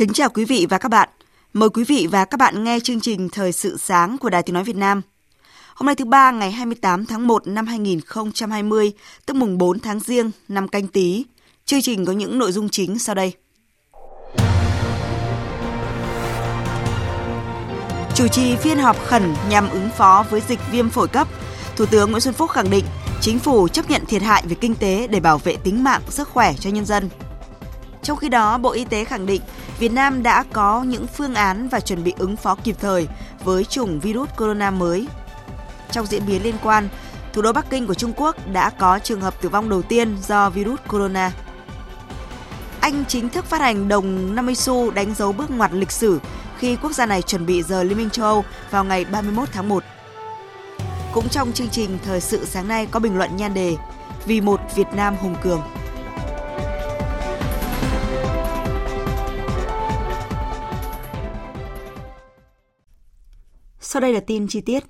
Kính chào quý vị và các bạn. Mời quý vị và các bạn nghe chương trình Thời sự sáng của Đài Tiếng Nói Việt Nam. Hôm nay thứ ba ngày 28 tháng 1 năm 2020, tức mùng 4 tháng Giêng năm canh tí. Chương trình có những nội dung chính sau đây. Chủ trì phiên họp khẩn nhằm ứng phó với dịch viêm phổi cấp, Thủ tướng Nguyễn Xuân Phúc khẳng định chính phủ chấp nhận thiệt hại về kinh tế để bảo vệ tính mạng, sức khỏe cho nhân dân. Trong khi đó, Bộ Y tế khẳng định Việt Nam đã có những phương án và chuẩn bị ứng phó kịp thời với chủng virus corona mới. Trong diễn biến liên quan, thủ đô Bắc Kinh của Trung Quốc đã có trường hợp tử vong đầu tiên do virus corona. Anh chính thức phát hành đồng 50 xu đánh dấu bước ngoặt lịch sử khi quốc gia này chuẩn bị rời Liên minh châu Âu vào ngày 31 tháng 1. Cũng trong chương trình Thời sự sáng nay có bình luận nhan đề Vì một Việt Nam hùng cường. Sau đây là tin chi tiết.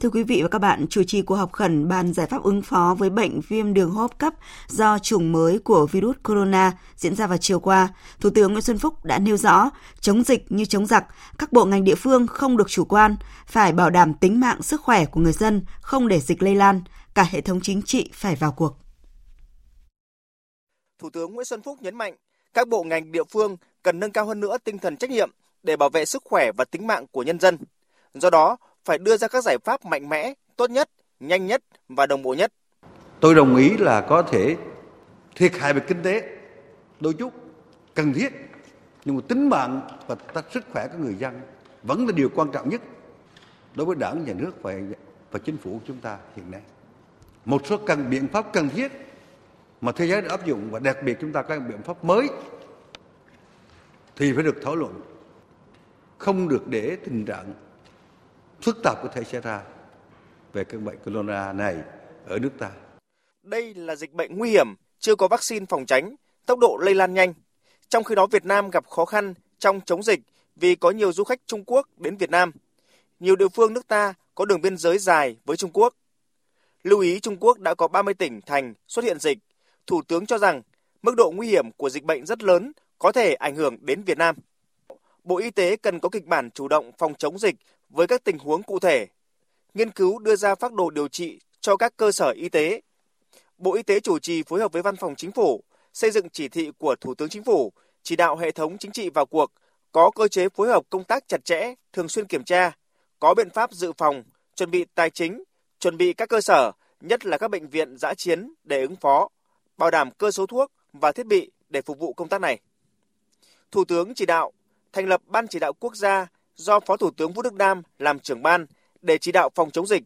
Thưa quý vị và các bạn, chủ trì cuộc họp khẩn bàn giải pháp ứng phó với bệnh viêm đường hô hấp cấp do chủng mới của virus corona diễn ra vào chiều qua, Thủ tướng Nguyễn Xuân Phúc đã nêu rõ, chống dịch như chống giặc, các bộ ngành địa phương không được chủ quan, phải bảo đảm tính mạng sức khỏe của người dân, không để dịch lây lan, cả hệ thống chính trị phải vào cuộc. Thủ tướng Nguyễn Xuân Phúc nhấn mạnh, các bộ ngành địa phương cần nâng cao hơn nữa tinh thần trách nhiệm để bảo vệ sức khỏe và tính mạng của nhân dân. Do đó, phải đưa ra các giải pháp mạnh mẽ, tốt nhất, nhanh nhất và đồng bộ nhất. Tôi đồng ý là có thể thiệt hại về kinh tế đôi chút cần thiết nhưng mà tính mạng và sức khỏe của người dân vẫn là điều quan trọng nhất đối với đảng nhà nước và và chính phủ của chúng ta hiện nay một số cần biện pháp cần thiết mà thế giới đã áp dụng và đặc biệt chúng ta có biện pháp mới thì phải được thảo luận không được để tình trạng phức tạp có thể xảy ra về căn bệnh corona này ở nước ta. Đây là dịch bệnh nguy hiểm, chưa có vaccine phòng tránh, tốc độ lây lan nhanh. Trong khi đó Việt Nam gặp khó khăn trong chống dịch vì có nhiều du khách Trung Quốc đến Việt Nam. Nhiều địa phương nước ta có đường biên giới dài với Trung Quốc. Lưu ý Trung Quốc đã có 30 tỉnh thành xuất hiện dịch. Thủ tướng cho rằng mức độ nguy hiểm của dịch bệnh rất lớn, có thể ảnh hưởng đến Việt Nam. Bộ Y tế cần có kịch bản chủ động phòng chống dịch với các tình huống cụ thể, nghiên cứu đưa ra phác đồ điều trị cho các cơ sở y tế. Bộ Y tế chủ trì phối hợp với Văn phòng Chính phủ xây dựng chỉ thị của Thủ tướng Chính phủ, chỉ đạo hệ thống chính trị vào cuộc, có cơ chế phối hợp công tác chặt chẽ, thường xuyên kiểm tra, có biện pháp dự phòng, chuẩn bị tài chính, chuẩn bị các cơ sở, nhất là các bệnh viện giã chiến để ứng phó, bảo đảm cơ số thuốc và thiết bị để phục vụ công tác này. Thủ tướng chỉ đạo thành lập Ban chỉ đạo quốc gia do Phó Thủ tướng Vũ Đức Đam làm trưởng ban để chỉ đạo phòng chống dịch.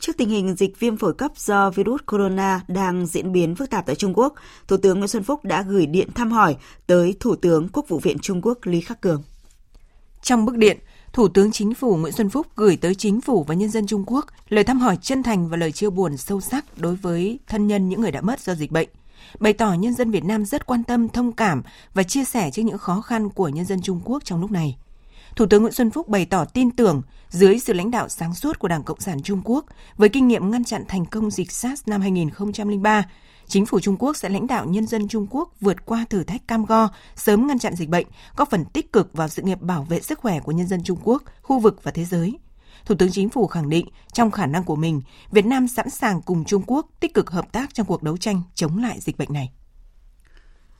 Trước tình hình dịch viêm phổi cấp do virus corona đang diễn biến phức tạp tại Trung Quốc, Thủ tướng Nguyễn Xuân Phúc đã gửi điện thăm hỏi tới Thủ tướng Quốc vụ viện Trung Quốc Lý Khắc Cường. Trong bức điện, Thủ tướng Chính phủ Nguyễn Xuân Phúc gửi tới Chính phủ và nhân dân Trung Quốc lời thăm hỏi chân thành và lời chia buồn sâu sắc đối với thân nhân những người đã mất do dịch bệnh – bày tỏ nhân dân Việt Nam rất quan tâm, thông cảm và chia sẻ trước những khó khăn của nhân dân Trung Quốc trong lúc này. Thủ tướng Nguyễn Xuân Phúc bày tỏ tin tưởng dưới sự lãnh đạo sáng suốt của Đảng Cộng sản Trung Quốc với kinh nghiệm ngăn chặn thành công dịch SARS năm 2003, chính phủ Trung Quốc sẽ lãnh đạo nhân dân Trung Quốc vượt qua thử thách cam go, sớm ngăn chặn dịch bệnh, góp phần tích cực vào sự nghiệp bảo vệ sức khỏe của nhân dân Trung Quốc, khu vực và thế giới. Thủ tướng Chính phủ khẳng định trong khả năng của mình, Việt Nam sẵn sàng cùng Trung Quốc tích cực hợp tác trong cuộc đấu tranh chống lại dịch bệnh này.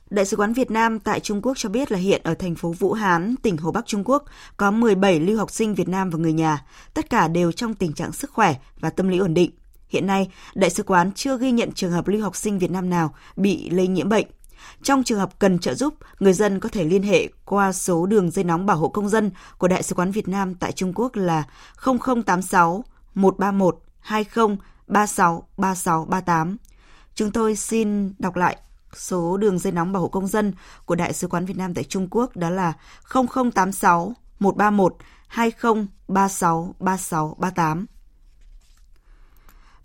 Đại sứ quán Việt Nam tại Trung Quốc cho biết là hiện ở thành phố Vũ Hán, tỉnh Hồ Bắc Trung Quốc, có 17 lưu học sinh Việt Nam và người nhà, tất cả đều trong tình trạng sức khỏe và tâm lý ổn định. Hiện nay, Đại sứ quán chưa ghi nhận trường hợp lưu học sinh Việt Nam nào bị lây nhiễm bệnh. Trong trường hợp cần trợ giúp, người dân có thể liên hệ qua số đường dây nóng bảo hộ công dân của Đại sứ quán Việt Nam tại Trung Quốc là 0086 131 20 36 36 38. Chúng tôi xin đọc lại số đường dây nóng bảo hộ công dân của Đại sứ quán Việt Nam tại Trung Quốc đó là 0086 131 20 36 36 38.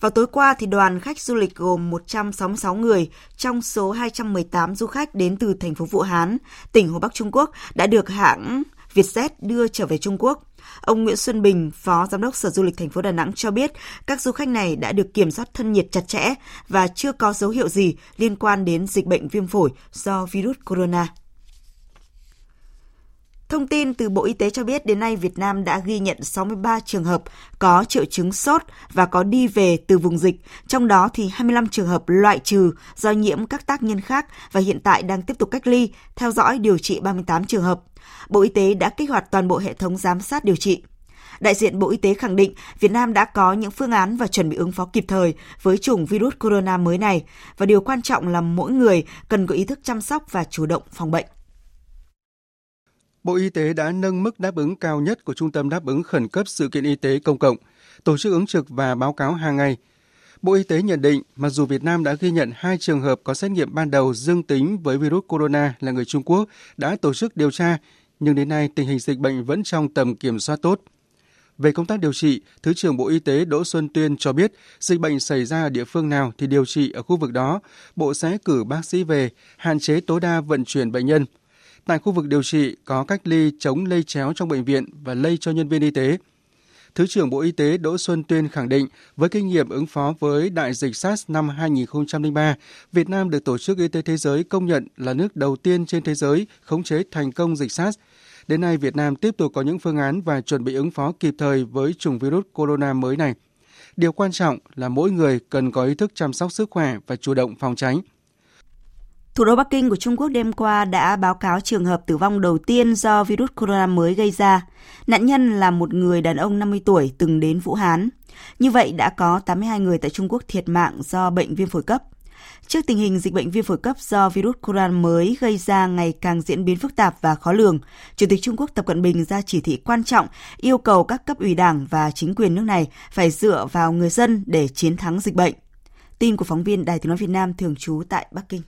Vào tối qua thì đoàn khách du lịch gồm 166 người trong số 218 du khách đến từ thành phố Vũ Hán, tỉnh Hồ Bắc Trung Quốc đã được hãng Vietjet đưa trở về Trung Quốc. Ông Nguyễn Xuân Bình, Phó Giám đốc Sở Du lịch thành phố Đà Nẵng cho biết các du khách này đã được kiểm soát thân nhiệt chặt chẽ và chưa có dấu hiệu gì liên quan đến dịch bệnh viêm phổi do virus corona. Thông tin từ Bộ Y tế cho biết đến nay Việt Nam đã ghi nhận 63 trường hợp có triệu chứng sốt và có đi về từ vùng dịch, trong đó thì 25 trường hợp loại trừ do nhiễm các tác nhân khác và hiện tại đang tiếp tục cách ly, theo dõi điều trị 38 trường hợp. Bộ Y tế đã kích hoạt toàn bộ hệ thống giám sát điều trị. Đại diện Bộ Y tế khẳng định Việt Nam đã có những phương án và chuẩn bị ứng phó kịp thời với chủng virus corona mới này và điều quan trọng là mỗi người cần có ý thức chăm sóc và chủ động phòng bệnh. Bộ Y tế đã nâng mức đáp ứng cao nhất của Trung tâm đáp ứng khẩn cấp sự kiện y tế công cộng, tổ chức ứng trực và báo cáo hàng ngày. Bộ Y tế nhận định, mặc dù Việt Nam đã ghi nhận hai trường hợp có xét nghiệm ban đầu dương tính với virus corona là người Trung Quốc đã tổ chức điều tra, nhưng đến nay tình hình dịch bệnh vẫn trong tầm kiểm soát tốt. Về công tác điều trị, Thứ trưởng Bộ Y tế Đỗ Xuân Tuyên cho biết dịch bệnh xảy ra ở địa phương nào thì điều trị ở khu vực đó. Bộ sẽ cử bác sĩ về, hạn chế tối đa vận chuyển bệnh nhân – Tại khu vực điều trị có cách ly chống lây chéo trong bệnh viện và lây cho nhân viên y tế. Thứ trưởng Bộ Y tế Đỗ Xuân Tuyên khẳng định, với kinh nghiệm ứng phó với đại dịch SARS năm 2003, Việt Nam được Tổ chức Y tế Thế giới công nhận là nước đầu tiên trên thế giới khống chế thành công dịch SARS. Đến nay, Việt Nam tiếp tục có những phương án và chuẩn bị ứng phó kịp thời với chủng virus corona mới này. Điều quan trọng là mỗi người cần có ý thức chăm sóc sức khỏe và chủ động phòng tránh. Thủ đô Bắc Kinh của Trung Quốc đêm qua đã báo cáo trường hợp tử vong đầu tiên do virus corona mới gây ra. Nạn nhân là một người đàn ông 50 tuổi từng đến Vũ Hán. Như vậy đã có 82 người tại Trung Quốc thiệt mạng do bệnh viêm phổi cấp. Trước tình hình dịch bệnh viêm phổi cấp do virus corona mới gây ra ngày càng diễn biến phức tạp và khó lường, Chủ tịch Trung Quốc Tập Cận Bình ra chỉ thị quan trọng yêu cầu các cấp ủy đảng và chính quyền nước này phải dựa vào người dân để chiến thắng dịch bệnh. Tin của phóng viên Đài Tiếng Nói Việt Nam thường trú tại Bắc Kinh.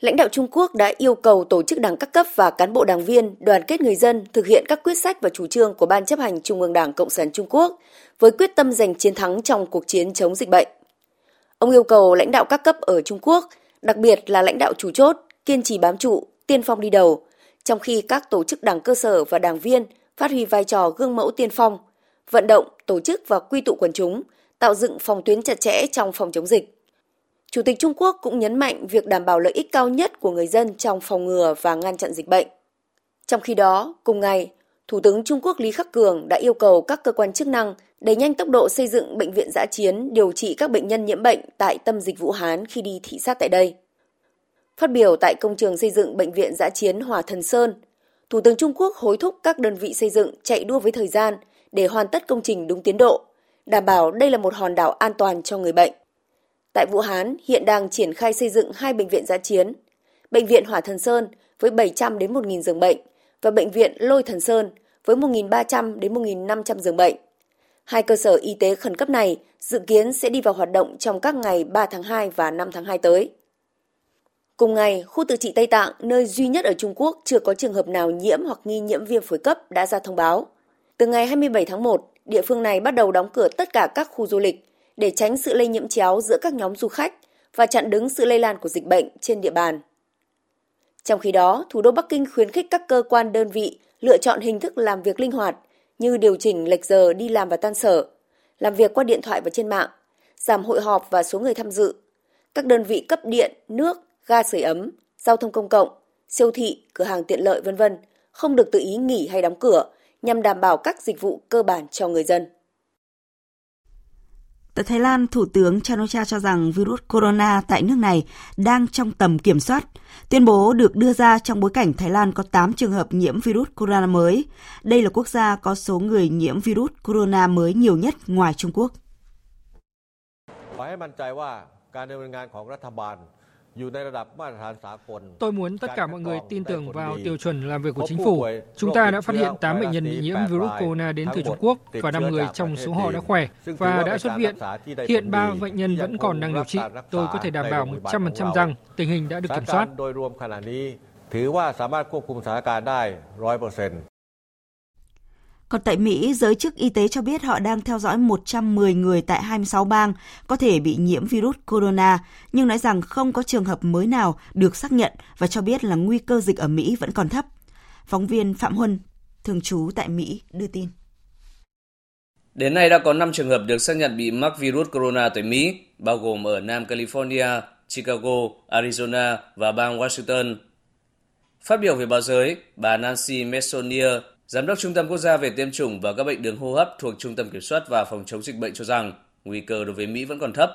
Lãnh đạo Trung Quốc đã yêu cầu tổ chức đảng các cấp và cán bộ đảng viên đoàn kết người dân thực hiện các quyết sách và chủ trương của Ban chấp hành Trung ương Đảng Cộng sản Trung Quốc với quyết tâm giành chiến thắng trong cuộc chiến chống dịch bệnh. Ông yêu cầu lãnh đạo các cấp ở Trung Quốc, đặc biệt là lãnh đạo chủ chốt, kiên trì bám trụ, tiên phong đi đầu, trong khi các tổ chức đảng cơ sở và đảng viên phát huy vai trò gương mẫu tiên phong, vận động, tổ chức và quy tụ quần chúng, tạo dựng phòng tuyến chặt chẽ trong phòng chống dịch Chủ tịch Trung Quốc cũng nhấn mạnh việc đảm bảo lợi ích cao nhất của người dân trong phòng ngừa và ngăn chặn dịch bệnh. Trong khi đó, cùng ngày, Thủ tướng Trung Quốc Lý Khắc Cường đã yêu cầu các cơ quan chức năng đẩy nhanh tốc độ xây dựng bệnh viện giã chiến điều trị các bệnh nhân nhiễm bệnh tại tâm dịch Vũ Hán khi đi thị sát tại đây. Phát biểu tại công trường xây dựng bệnh viện giã chiến Hòa Thần Sơn, Thủ tướng Trung Quốc hối thúc các đơn vị xây dựng chạy đua với thời gian để hoàn tất công trình đúng tiến độ, đảm bảo đây là một hòn đảo an toàn cho người bệnh. Tại Vũ Hán hiện đang triển khai xây dựng hai bệnh viện giã chiến. Bệnh viện Hỏa Thần Sơn với 700 đến 1.000 giường bệnh và bệnh viện Lôi Thần Sơn với 1.300 đến 1.500 giường bệnh. Hai cơ sở y tế khẩn cấp này dự kiến sẽ đi vào hoạt động trong các ngày 3 tháng 2 và 5 tháng 2 tới. Cùng ngày, khu tự trị Tây Tạng, nơi duy nhất ở Trung Quốc chưa có trường hợp nào nhiễm hoặc nghi nhiễm viêm phổi cấp đã ra thông báo. Từ ngày 27 tháng 1, địa phương này bắt đầu đóng cửa tất cả các khu du lịch, để tránh sự lây nhiễm chéo giữa các nhóm du khách và chặn đứng sự lây lan của dịch bệnh trên địa bàn. Trong khi đó, thủ đô Bắc Kinh khuyến khích các cơ quan đơn vị lựa chọn hình thức làm việc linh hoạt như điều chỉnh lệch giờ đi làm và tan sở, làm việc qua điện thoại và trên mạng, giảm hội họp và số người tham dự. Các đơn vị cấp điện, nước, ga sưởi ấm, giao thông công cộng, siêu thị, cửa hàng tiện lợi vân vân không được tự ý nghỉ hay đóng cửa nhằm đảm bảo các dịch vụ cơ bản cho người dân. Tại Thái Lan, Thủ tướng Chanocha cho rằng virus corona tại nước này đang trong tầm kiểm soát. Tuyên bố được đưa ra trong bối cảnh Thái Lan có 8 trường hợp nhiễm virus corona mới. Đây là quốc gia có số người nhiễm virus corona mới nhiều nhất ngoài Trung Quốc. Tôi muốn tất cả mọi người tin tưởng vào tiêu chuẩn làm việc của chính phủ. Chúng ta đã phát hiện 8 bệnh nhân bị nhiễm virus corona đến từ Trung Quốc và 5 người trong số họ đã khỏe và đã xuất viện. Hiện 3 bệnh nhân vẫn còn đang điều trị. Tôi có thể đảm bảo 100% rằng tình hình đã được kiểm soát. Còn tại Mỹ, giới chức y tế cho biết họ đang theo dõi 110 người tại 26 bang có thể bị nhiễm virus corona, nhưng nói rằng không có trường hợp mới nào được xác nhận và cho biết là nguy cơ dịch ở Mỹ vẫn còn thấp. Phóng viên Phạm Huân, thường trú tại Mỹ, đưa tin. Đến nay đã có 5 trường hợp được xác nhận bị mắc virus corona tại Mỹ, bao gồm ở Nam California, Chicago, Arizona và bang Washington. Phát biểu về báo giới, bà Nancy Messonnier, Giám đốc Trung tâm Quốc gia về tiêm chủng và các bệnh đường hô hấp thuộc Trung tâm Kiểm soát và Phòng chống dịch bệnh cho rằng nguy cơ đối với Mỹ vẫn còn thấp.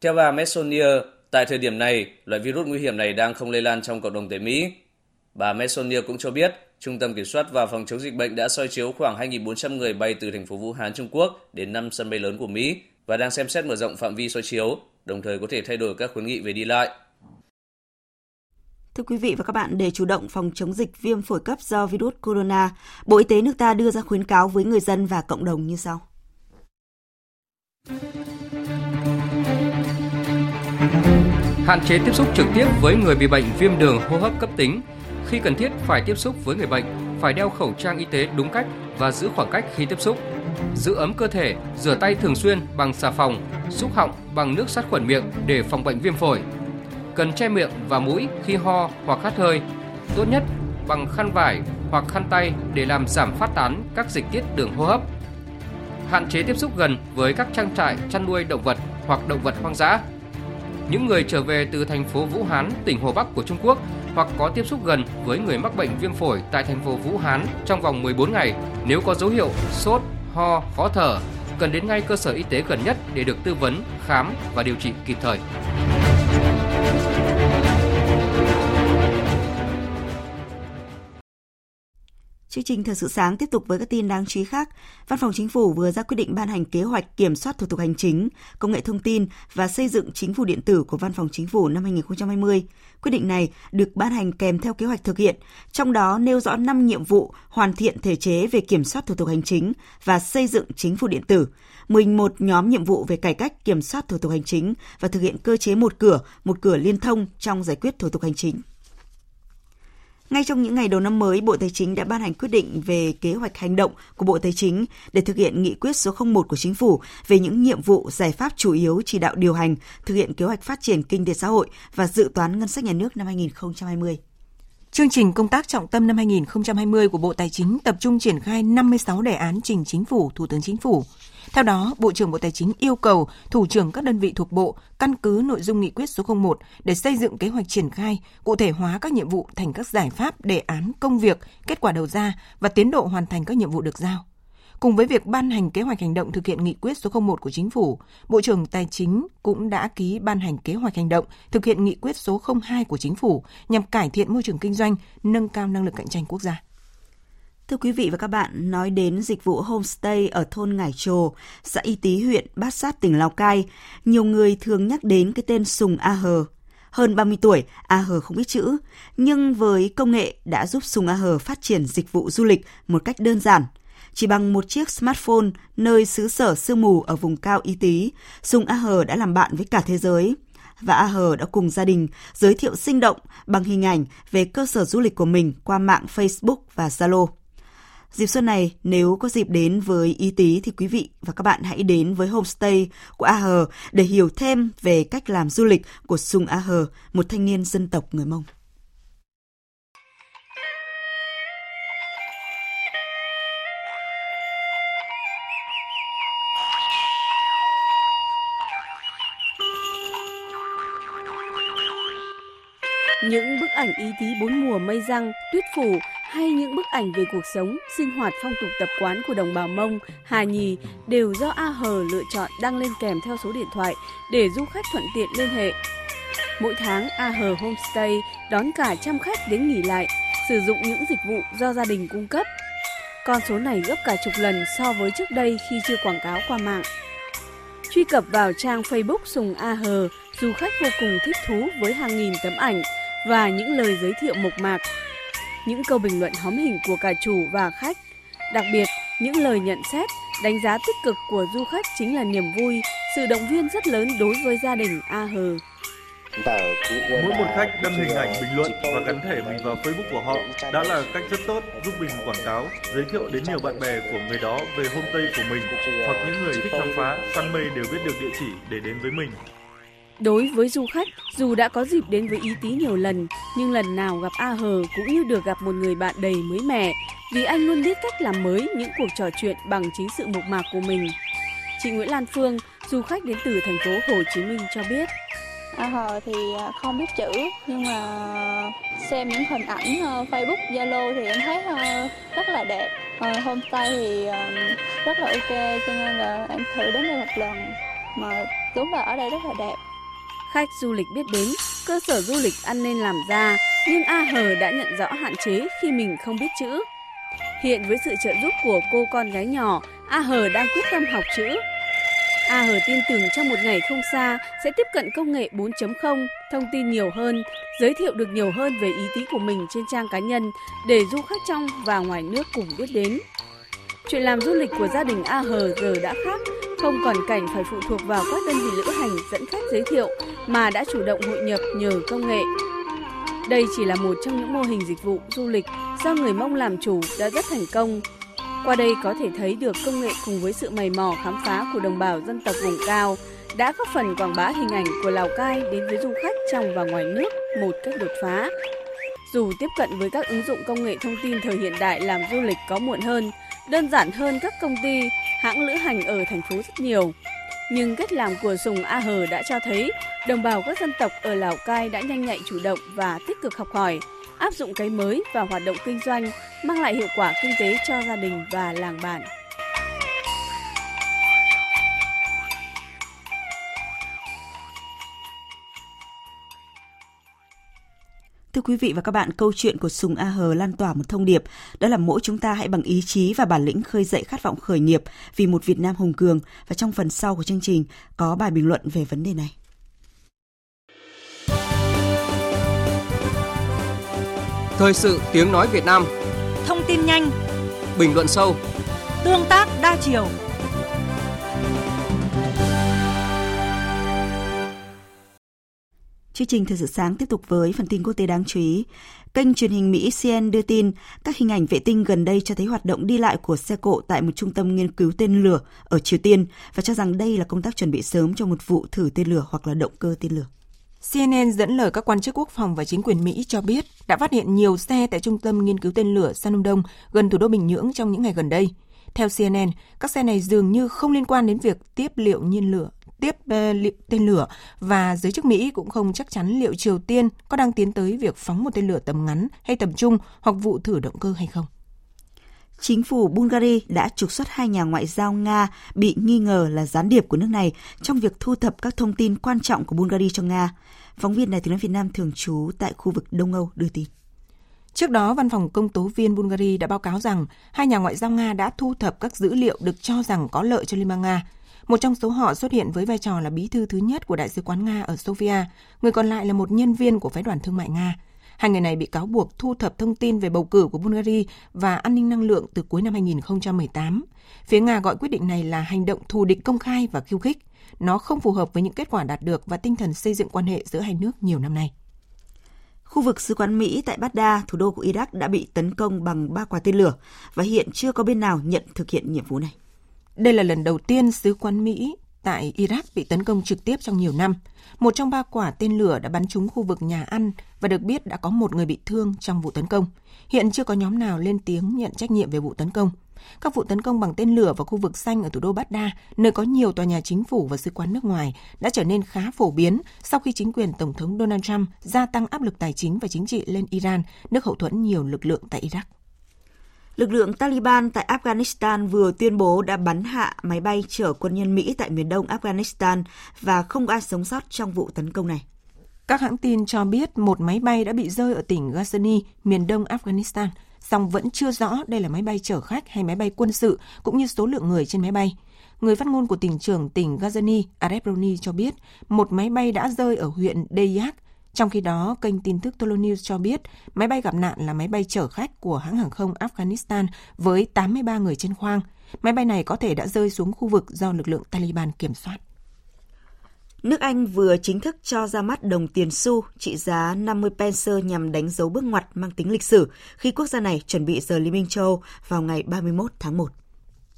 Theo bà Messonnier, tại thời điểm này, loại virus nguy hiểm này đang không lây lan trong cộng đồng tại Mỹ. Bà Messonnier cũng cho biết, Trung tâm Kiểm soát và Phòng chống dịch bệnh đã soi chiếu khoảng 2.400 người bay từ thành phố Vũ Hán, Trung Quốc đến 5 sân bay lớn của Mỹ và đang xem xét mở rộng phạm vi soi chiếu, đồng thời có thể thay đổi các khuyến nghị về đi lại. Thưa quý vị và các bạn, để chủ động phòng chống dịch viêm phổi cấp do virus corona, Bộ Y tế nước ta đưa ra khuyến cáo với người dân và cộng đồng như sau. Hạn chế tiếp xúc trực tiếp với người bị bệnh viêm đường hô hấp cấp tính. Khi cần thiết phải tiếp xúc với người bệnh, phải đeo khẩu trang y tế đúng cách và giữ khoảng cách khi tiếp xúc. Giữ ấm cơ thể, rửa tay thường xuyên bằng xà phòng, xúc họng bằng nước sát khuẩn miệng để phòng bệnh viêm phổi cần che miệng và mũi khi ho hoặc hắt hơi, tốt nhất bằng khăn vải hoặc khăn tay để làm giảm phát tán các dịch tiết đường hô hấp. Hạn chế tiếp xúc gần với các trang trại chăn nuôi động vật hoặc động vật hoang dã. Những người trở về từ thành phố Vũ Hán, tỉnh Hồ Bắc của Trung Quốc hoặc có tiếp xúc gần với người mắc bệnh viêm phổi tại thành phố Vũ Hán trong vòng 14 ngày nếu có dấu hiệu sốt, ho, khó thở, cần đến ngay cơ sở y tế gần nhất để được tư vấn, khám và điều trị kịp thời. Chương trình Thời sự sáng tiếp tục với các tin đáng chú ý khác. Văn phòng Chính phủ vừa ra quyết định ban hành kế hoạch kiểm soát thủ tục hành chính, công nghệ thông tin và xây dựng chính phủ điện tử của Văn phòng Chính phủ năm 2020. Quyết định này được ban hành kèm theo kế hoạch thực hiện, trong đó nêu rõ 5 nhiệm vụ hoàn thiện thể chế về kiểm soát thủ tục hành chính và xây dựng chính phủ điện tử, 11 nhóm nhiệm vụ về cải cách kiểm soát thủ tục hành chính và thực hiện cơ chế một cửa, một cửa liên thông trong giải quyết thủ tục hành chính. Ngay trong những ngày đầu năm mới, Bộ Tài chính đã ban hành quyết định về kế hoạch hành động của Bộ Tài chính để thực hiện nghị quyết số 01 của Chính phủ về những nhiệm vụ giải pháp chủ yếu chỉ đạo điều hành, thực hiện kế hoạch phát triển kinh tế xã hội và dự toán ngân sách nhà nước năm 2020. Chương trình công tác trọng tâm năm 2020 của Bộ Tài chính tập trung triển khai 56 đề án trình Chính phủ, Thủ tướng Chính phủ. Theo đó, Bộ trưởng Bộ Tài chính yêu cầu thủ trưởng các đơn vị thuộc Bộ căn cứ nội dung nghị quyết số 01 để xây dựng kế hoạch triển khai, cụ thể hóa các nhiệm vụ thành các giải pháp, đề án, công việc, kết quả đầu ra và tiến độ hoàn thành các nhiệm vụ được giao. Cùng với việc ban hành kế hoạch hành động thực hiện nghị quyết số 01 của Chính phủ, Bộ trưởng Tài chính cũng đã ký ban hành kế hoạch hành động thực hiện nghị quyết số 02 của Chính phủ nhằm cải thiện môi trường kinh doanh, nâng cao năng lực cạnh tranh quốc gia. Thưa quý vị và các bạn, nói đến dịch vụ homestay ở thôn Ngải Trồ, xã Y Tý huyện Bát Sát tỉnh Lào Cai, nhiều người thường nhắc đến cái tên Sùng A Hờ. Hơn 30 tuổi, A Hờ không biết chữ, nhưng với công nghệ đã giúp Sùng A Hờ phát triển dịch vụ du lịch một cách đơn giản. Chỉ bằng một chiếc smartphone nơi xứ sở sương mù ở vùng cao Y Tý, Sùng A Hờ đã làm bạn với cả thế giới và A Hờ đã cùng gia đình giới thiệu sinh động bằng hình ảnh về cơ sở du lịch của mình qua mạng Facebook và Zalo. Dịp xuân này, nếu có dịp đến với Y tí thì quý vị và các bạn hãy đến với homestay của A Hờ để hiểu thêm về cách làm du lịch của Sùng A Hờ, một thanh niên dân tộc người Mông. Những bức ảnh ý tí bốn mùa mây răng, tuyết phủ hay những bức ảnh về cuộc sống, sinh hoạt phong tục tập quán của đồng bào Mông, Hà Nhì đều do A Hờ lựa chọn đăng lên kèm theo số điện thoại để du khách thuận tiện liên hệ. Mỗi tháng A Hờ Homestay đón cả trăm khách đến nghỉ lại, sử dụng những dịch vụ do gia đình cung cấp. Con số này gấp cả chục lần so với trước đây khi chưa quảng cáo qua mạng. Truy cập vào trang Facebook Sùng A Hờ, du khách vô cùng thích thú với hàng nghìn tấm ảnh và những lời giới thiệu mộc mạc. Những câu bình luận hóm hình của cả chủ và khách. Đặc biệt, những lời nhận xét, đánh giá tích cực của du khách chính là niềm vui, sự động viên rất lớn đối với gia đình A Hờ. Mỗi một khách đăng hình ảnh bình luận và gắn thẻ mình vào Facebook của họ đã là cách rất tốt giúp mình quảng cáo, giới thiệu đến nhiều bạn bè của người đó về homestay của mình hoặc những người thích khám phá, săn mây đều biết được địa chỉ để đến với mình. Đối với du khách, dù đã có dịp đến với Ý Tý nhiều lần, nhưng lần nào gặp A Hờ cũng như được gặp một người bạn đầy mới mẻ, vì anh luôn biết cách làm mới những cuộc trò chuyện bằng chính sự mộc mạc của mình. Chị Nguyễn Lan Phương, du khách đến từ thành phố Hồ Chí Minh cho biết. A Hờ thì à, không biết chữ nhưng mà xem những hình ảnh ờ, Facebook, Zalo thì em thấy ờ, rất là đẹp. Ờ, homestay thì rất là ok cho nên là em thử đến đây một lần mà đúng là ở đây rất là đẹp. Khách du lịch biết đến, cơ sở du lịch ăn nên làm ra, nhưng A Hờ đã nhận rõ hạn chế khi mình không biết chữ. Hiện với sự trợ giúp của cô con gái nhỏ, A Hờ đang quyết tâm học chữ A Hờ tin tưởng trong một ngày không xa sẽ tiếp cận công nghệ 4.0, thông tin nhiều hơn, giới thiệu được nhiều hơn về ý tí của mình trên trang cá nhân để du khách trong và ngoài nước cùng biết đến. Chuyện làm du lịch của gia đình A Hờ giờ đã khác, không còn cảnh phải phụ thuộc vào các đơn vị lữ hành dẫn khách giới thiệu mà đã chủ động hội nhập nhờ công nghệ. Đây chỉ là một trong những mô hình dịch vụ du lịch do người Mông làm chủ đã rất thành công qua đây có thể thấy được công nghệ cùng với sự mày mò khám phá của đồng bào dân tộc vùng cao đã góp phần quảng bá hình ảnh của Lào Cai đến với du khách trong và ngoài nước một cách đột phá. Dù tiếp cận với các ứng dụng công nghệ thông tin thời hiện đại làm du lịch có muộn hơn, đơn giản hơn các công ty, hãng lữ hành ở thành phố rất nhiều, nhưng cách làm của Sùng A Hờ đã cho thấy đồng bào các dân tộc ở Lào Cai đã nhanh nhạy chủ động và tích cực học hỏi, áp dụng cái mới vào hoạt động kinh doanh, mang lại hiệu quả kinh tế cho gia đình và làng bản. Thưa quý vị và các bạn, câu chuyện của Sùng A Hờ lan tỏa một thông điệp, đó là mỗi chúng ta hãy bằng ý chí và bản lĩnh khơi dậy khát vọng khởi nghiệp vì một Việt Nam hùng cường. Và trong phần sau của chương trình có bài bình luận về vấn đề này. Thời sự tiếng nói Việt Nam. Thông tin nhanh. Bình luận sâu. Tương tác đa chiều Chương trình Thời sự sáng tiếp tục với phần tin quốc tế đáng chú ý. Kênh truyền hình Mỹ cnn đưa tin các hình ảnh vệ tinh gần đây cho thấy hoạt động đi lại của xe cộ tại một trung tâm nghiên cứu tên lửa ở Triều Tiên và cho rằng đây là công tác chuẩn bị sớm cho một vụ thử tên lửa hoặc là động cơ tên lửa. CNN dẫn lời các quan chức quốc phòng và chính quyền Mỹ cho biết đã phát hiện nhiều xe tại trung tâm nghiên cứu tên lửa San Đông gần thủ đô Bình Nhưỡng trong những ngày gần đây. Theo CNN, các xe này dường như không liên quan đến việc tiếp liệu nhiên lửa tiếp liệu tên lửa và giới chức Mỹ cũng không chắc chắn liệu Triều Tiên có đang tiến tới việc phóng một tên lửa tầm ngắn hay tầm trung hoặc vụ thử động cơ hay không. Chính phủ Bulgaria đã trục xuất hai nhà ngoại giao Nga bị nghi ngờ là gián điệp của nước này trong việc thu thập các thông tin quan trọng của Bulgaria cho Nga. Phóng viên Đài tiếng nói Việt Nam thường trú tại khu vực Đông Âu đưa tin. Trước đó, Văn phòng Công tố viên Bulgaria đã báo cáo rằng hai nhà ngoại giao Nga đã thu thập các dữ liệu được cho rằng có lợi cho Liên bang Nga. Một trong số họ xuất hiện với vai trò là bí thư thứ nhất của Đại sứ quán Nga ở Sofia, người còn lại là một nhân viên của phái đoàn thương mại Nga. Hai người này bị cáo buộc thu thập thông tin về bầu cử của Bulgaria và an ninh năng lượng từ cuối năm 2018. Phía Nga gọi quyết định này là hành động thù địch công khai và khiêu khích. Nó không phù hợp với những kết quả đạt được và tinh thần xây dựng quan hệ giữa hai nước nhiều năm nay. Khu vực sứ quán Mỹ tại Baghdad, thủ đô của Iraq đã bị tấn công bằng ba quả tên lửa và hiện chưa có bên nào nhận thực hiện nhiệm vụ này. Đây là lần đầu tiên sứ quán Mỹ tại Iraq bị tấn công trực tiếp trong nhiều năm. Một trong ba quả tên lửa đã bắn trúng khu vực nhà ăn và được biết đã có một người bị thương trong vụ tấn công. Hiện chưa có nhóm nào lên tiếng nhận trách nhiệm về vụ tấn công. Các vụ tấn công bằng tên lửa vào khu vực xanh ở thủ đô Baghdad, nơi có nhiều tòa nhà chính phủ và sứ quán nước ngoài, đã trở nên khá phổ biến sau khi chính quyền Tổng thống Donald Trump gia tăng áp lực tài chính và chính trị lên Iran, nước hậu thuẫn nhiều lực lượng tại Iraq. Lực lượng Taliban tại Afghanistan vừa tuyên bố đã bắn hạ máy bay chở quân nhân Mỹ tại miền đông Afghanistan và không ai sống sót trong vụ tấn công này. Các hãng tin cho biết một máy bay đã bị rơi ở tỉnh Ghazni, miền đông Afghanistan, song vẫn chưa rõ đây là máy bay chở khách hay máy bay quân sự cũng như số lượng người trên máy bay. người phát ngôn của tỉnh trưởng tỉnh Ghazni, Arebroni cho biết một máy bay đã rơi ở huyện Dayak. Trong khi đó, kênh tin tức Tolo News cho biết máy bay gặp nạn là máy bay chở khách của hãng hàng không Afghanistan với 83 người trên khoang. Máy bay này có thể đã rơi xuống khu vực do lực lượng Taliban kiểm soát. Nước Anh vừa chính thức cho ra mắt đồng tiền xu trị giá 50 pence nhằm đánh dấu bước ngoặt mang tính lịch sử khi quốc gia này chuẩn bị rời Liên minh châu vào ngày 31 tháng 1.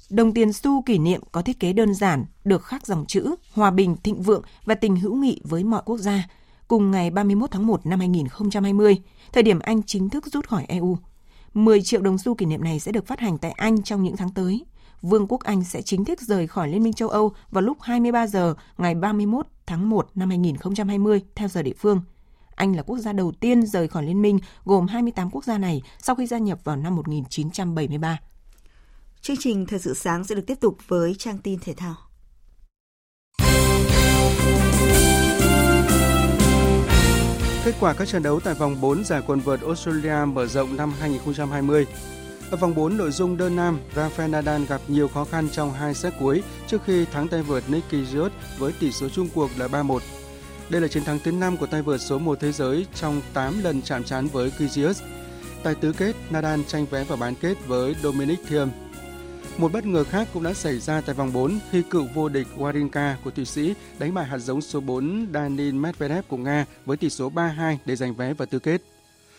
Đồng tiền xu kỷ niệm có thiết kế đơn giản, được khắc dòng chữ hòa bình, thịnh vượng và tình hữu nghị với mọi quốc gia, cùng ngày 31 tháng 1 năm 2020, thời điểm Anh chính thức rút khỏi EU. 10 triệu đồng xu kỷ niệm này sẽ được phát hành tại Anh trong những tháng tới. Vương quốc Anh sẽ chính thức rời khỏi Liên minh châu Âu vào lúc 23 giờ ngày 31 tháng 1 năm 2020 theo giờ địa phương. Anh là quốc gia đầu tiên rời khỏi liên minh gồm 28 quốc gia này sau khi gia nhập vào năm 1973. Chương trình Thời sự sáng sẽ được tiếp tục với trang tin thể thao. Kết quả các trận đấu tại vòng 4 giải quần vợt Australia mở rộng năm 2020. Ở vòng 4 nội dung đơn nam, Rafael Nadal gặp nhiều khó khăn trong hai set cuối trước khi thắng tay vợt Nick Kyrgios với tỷ số chung cuộc là 3-1. Đây là chiến thắng thứ 5 của tay vợt số 1 thế giới trong 8 lần chạm trán với Kyrgios. Tại tứ kết, Nadal tranh vé vào bán kết với Dominic Thiem. Một bất ngờ khác cũng đã xảy ra tại vòng 4 khi cựu vô địch Wawrinka của Thụy Sĩ đánh bại hạt giống số 4 Daniil Medvedev của Nga với tỷ số 3-2 để giành vé vào tứ kết.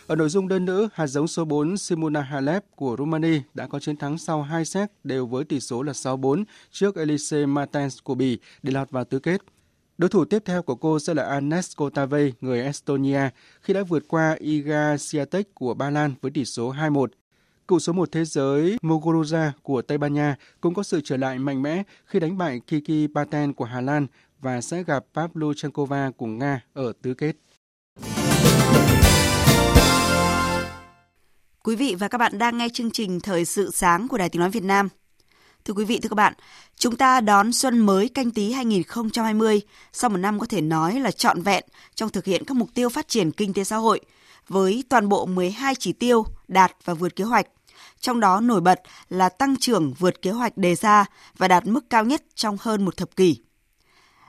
Ở nội dung đơn nữ, hạt giống số 4 Simona Halep của Romania đã có chiến thắng sau 2 set đều với tỷ số là 6-4 trước Elise Martens của Bỉ để lọt vào tứ kết. Đối thủ tiếp theo của cô sẽ là Anes Kotave, người Estonia, khi đã vượt qua Iga Swiatek của Ba Lan với tỷ số 2-1. Cựu số 1 thế giới Muguruza của Tây Ban Nha cũng có sự trở lại mạnh mẽ khi đánh bại Kiki Paten của Hà Lan và sẽ gặp Pavlyuchenkova của Nga ở tứ kết. Quý vị và các bạn đang nghe chương trình Thời sự sáng của Đài Tiếng Nói Việt Nam. Thưa quý vị, thưa các bạn, chúng ta đón xuân mới canh tí 2020 sau một năm có thể nói là trọn vẹn trong thực hiện các mục tiêu phát triển kinh tế xã hội với toàn bộ 12 chỉ tiêu đạt và vượt kế hoạch. Trong đó nổi bật là tăng trưởng vượt kế hoạch đề ra và đạt mức cao nhất trong hơn một thập kỷ.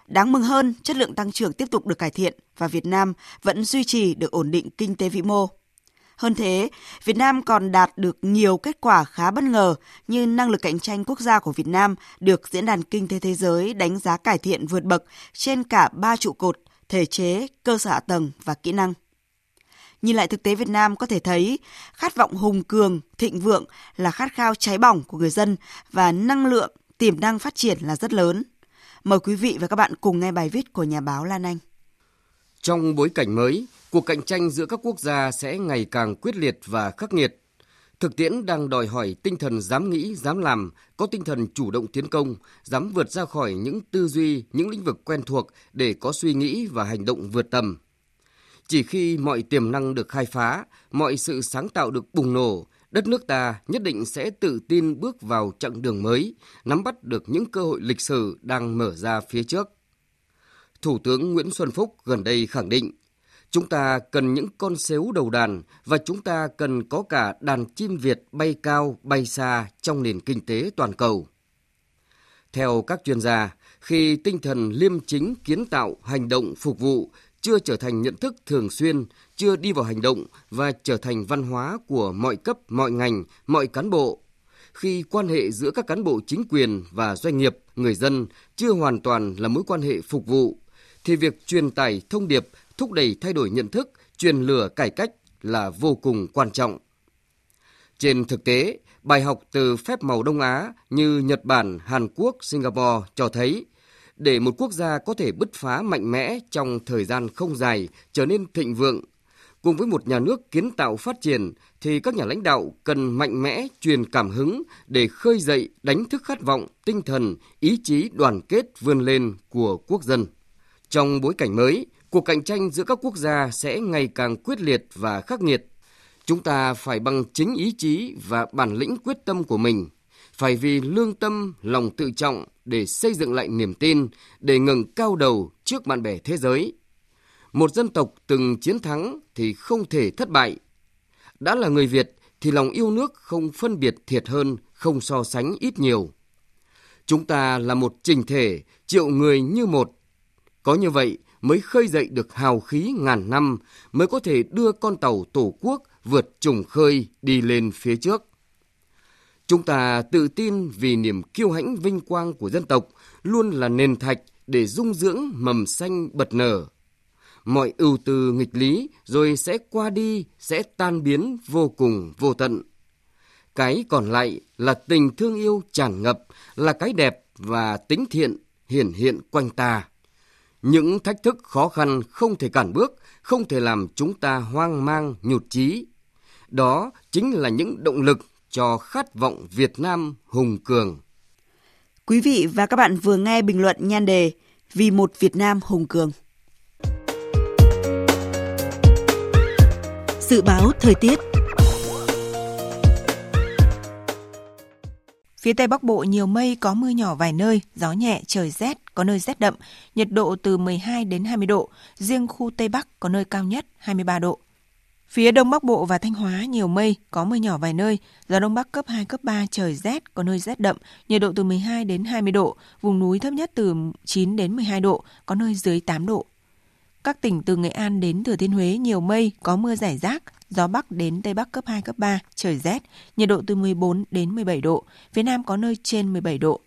Đáng mừng hơn, chất lượng tăng trưởng tiếp tục được cải thiện và Việt Nam vẫn duy trì được ổn định kinh tế vĩ mô. Hơn thế, Việt Nam còn đạt được nhiều kết quả khá bất ngờ như năng lực cạnh tranh quốc gia của Việt Nam được Diễn đàn Kinh tế Thế giới đánh giá cải thiện vượt bậc trên cả ba trụ cột thể chế, cơ sở hạ tầng và kỹ năng. Nhìn lại thực tế Việt Nam có thể thấy khát vọng hùng cường, thịnh vượng là khát khao cháy bỏng của người dân và năng lượng, tiềm năng phát triển là rất lớn. Mời quý vị và các bạn cùng nghe bài viết của nhà báo Lan Anh. Trong bối cảnh mới, cuộc cạnh tranh giữa các quốc gia sẽ ngày càng quyết liệt và khắc nghiệt. Thực tiễn đang đòi hỏi tinh thần dám nghĩ, dám làm, có tinh thần chủ động tiến công, dám vượt ra khỏi những tư duy, những lĩnh vực quen thuộc để có suy nghĩ và hành động vượt tầm. Chỉ khi mọi tiềm năng được khai phá, mọi sự sáng tạo được bùng nổ, đất nước ta nhất định sẽ tự tin bước vào chặng đường mới, nắm bắt được những cơ hội lịch sử đang mở ra phía trước. Thủ tướng Nguyễn Xuân Phúc gần đây khẳng định, chúng ta cần những con sếu đầu đàn và chúng ta cần có cả đàn chim Việt bay cao, bay xa trong nền kinh tế toàn cầu. Theo các chuyên gia, khi tinh thần liêm chính kiến tạo hành động phục vụ chưa trở thành nhận thức thường xuyên, chưa đi vào hành động và trở thành văn hóa của mọi cấp, mọi ngành, mọi cán bộ. Khi quan hệ giữa các cán bộ chính quyền và doanh nghiệp, người dân chưa hoàn toàn là mối quan hệ phục vụ, thì việc truyền tải thông điệp, thúc đẩy thay đổi nhận thức, truyền lửa cải cách là vô cùng quan trọng. Trên thực tế, bài học từ phép màu Đông Á như Nhật Bản, Hàn Quốc, Singapore cho thấy để một quốc gia có thể bứt phá mạnh mẽ trong thời gian không dài, trở nên thịnh vượng. Cùng với một nhà nước kiến tạo phát triển thì các nhà lãnh đạo cần mạnh mẽ truyền cảm hứng để khơi dậy đánh thức khát vọng, tinh thần, ý chí đoàn kết vươn lên của quốc dân. Trong bối cảnh mới, cuộc cạnh tranh giữa các quốc gia sẽ ngày càng quyết liệt và khắc nghiệt. Chúng ta phải bằng chính ý chí và bản lĩnh quyết tâm của mình, phải vì lương tâm, lòng tự trọng để xây dựng lại niềm tin, để ngừng cao đầu trước bạn bè thế giới. Một dân tộc từng chiến thắng thì không thể thất bại. Đã là người Việt thì lòng yêu nước không phân biệt thiệt hơn, không so sánh ít nhiều. Chúng ta là một trình thể, triệu người như một. Có như vậy mới khơi dậy được hào khí ngàn năm, mới có thể đưa con tàu Tổ quốc vượt trùng khơi đi lên phía trước. Chúng ta tự tin vì niềm kiêu hãnh vinh quang của dân tộc luôn là nền thạch để dung dưỡng mầm xanh bật nở. Mọi ưu tư nghịch lý rồi sẽ qua đi, sẽ tan biến vô cùng vô tận. Cái còn lại là tình thương yêu tràn ngập, là cái đẹp và tính thiện hiển hiện quanh ta. Những thách thức khó khăn không thể cản bước, không thể làm chúng ta hoang mang, nhụt chí. Đó chính là những động lực cho khát vọng Việt Nam hùng cường. Quý vị và các bạn vừa nghe bình luận nhan đề Vì một Việt Nam hùng cường. Dự báo thời tiết Phía Tây Bắc Bộ nhiều mây, có mưa nhỏ vài nơi, gió nhẹ, trời rét, có nơi rét đậm, nhiệt độ từ 12 đến 20 độ, riêng khu Tây Bắc có nơi cao nhất 23 độ. Phía Đông Bắc Bộ và Thanh Hóa nhiều mây, có mưa nhỏ vài nơi, gió Đông Bắc cấp 2, cấp 3, trời rét, có nơi rét đậm, nhiệt độ từ 12 đến 20 độ, vùng núi thấp nhất từ 9 đến 12 độ, có nơi dưới 8 độ. Các tỉnh từ Nghệ An đến Thừa Thiên Huế nhiều mây, có mưa rải rác, gió Bắc đến Tây Bắc cấp 2, cấp 3, trời rét, nhiệt độ từ 14 đến 17 độ, phía Nam có nơi trên 17 độ.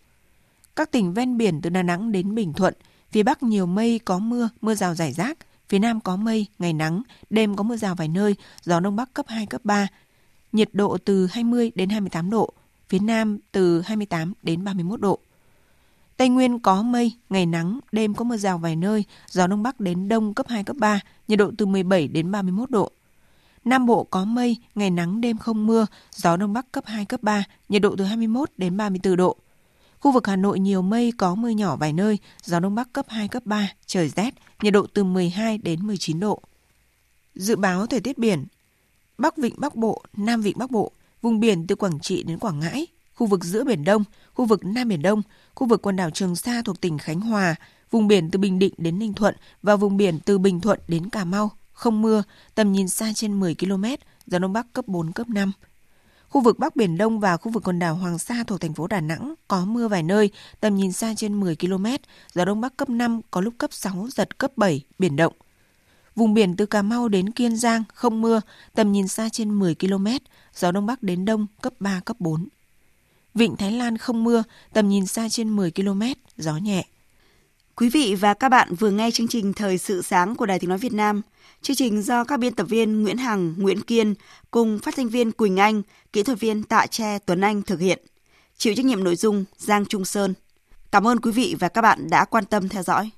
Các tỉnh ven biển từ Đà Nẵng đến Bình Thuận, phía Bắc nhiều mây, có mưa, mưa rào rải rác, phía Nam có mây, ngày nắng, đêm có mưa rào vài nơi, gió Đông Bắc cấp 2, cấp 3, nhiệt độ từ 20 đến 28 độ, phía Nam từ 28 đến 31 độ. Tây Nguyên có mây, ngày nắng, đêm có mưa rào vài nơi, gió Đông Bắc đến Đông cấp 2, cấp 3, nhiệt độ từ 17 đến 31 độ. Nam Bộ có mây, ngày nắng đêm không mưa, gió Đông Bắc cấp 2, cấp 3, nhiệt độ từ 21 đến 34 độ. Khu vực Hà Nội nhiều mây, có mưa nhỏ vài nơi, gió Đông Bắc cấp 2, cấp 3, trời rét, nhiệt độ từ 12 đến 19 độ. Dự báo thời tiết biển Bắc Vịnh Bắc Bộ, Nam Vịnh Bắc Bộ, vùng biển từ Quảng Trị đến Quảng Ngãi, khu vực giữa Biển Đông, khu vực Nam Biển Đông, khu vực quần đảo Trường Sa thuộc tỉnh Khánh Hòa, vùng biển từ Bình Định đến Ninh Thuận và vùng biển từ Bình Thuận đến Cà Mau, không mưa, tầm nhìn xa trên 10 km, gió Đông Bắc cấp 4, cấp 5. Khu vực Bắc Biển Đông và khu vực quần đảo Hoàng Sa thuộc thành phố Đà Nẵng có mưa vài nơi, tầm nhìn xa trên 10 km, gió Đông Bắc cấp 5, có lúc cấp 6, giật cấp 7, biển động. Vùng biển từ Cà Mau đến Kiên Giang không mưa, tầm nhìn xa trên 10 km, gió Đông Bắc đến Đông cấp 3, cấp 4. Vịnh Thái Lan không mưa, tầm nhìn xa trên 10 km, gió nhẹ. Quý vị và các bạn vừa nghe chương trình Thời sự sáng của Đài Tiếng Nói Việt Nam. Chương trình do các biên tập viên Nguyễn Hằng, Nguyễn Kiên cùng phát thanh viên Quỳnh Anh, kỹ thuật viên Tạ Tre, Tuấn Anh thực hiện. Chịu trách nhiệm nội dung Giang Trung Sơn. Cảm ơn quý vị và các bạn đã quan tâm theo dõi.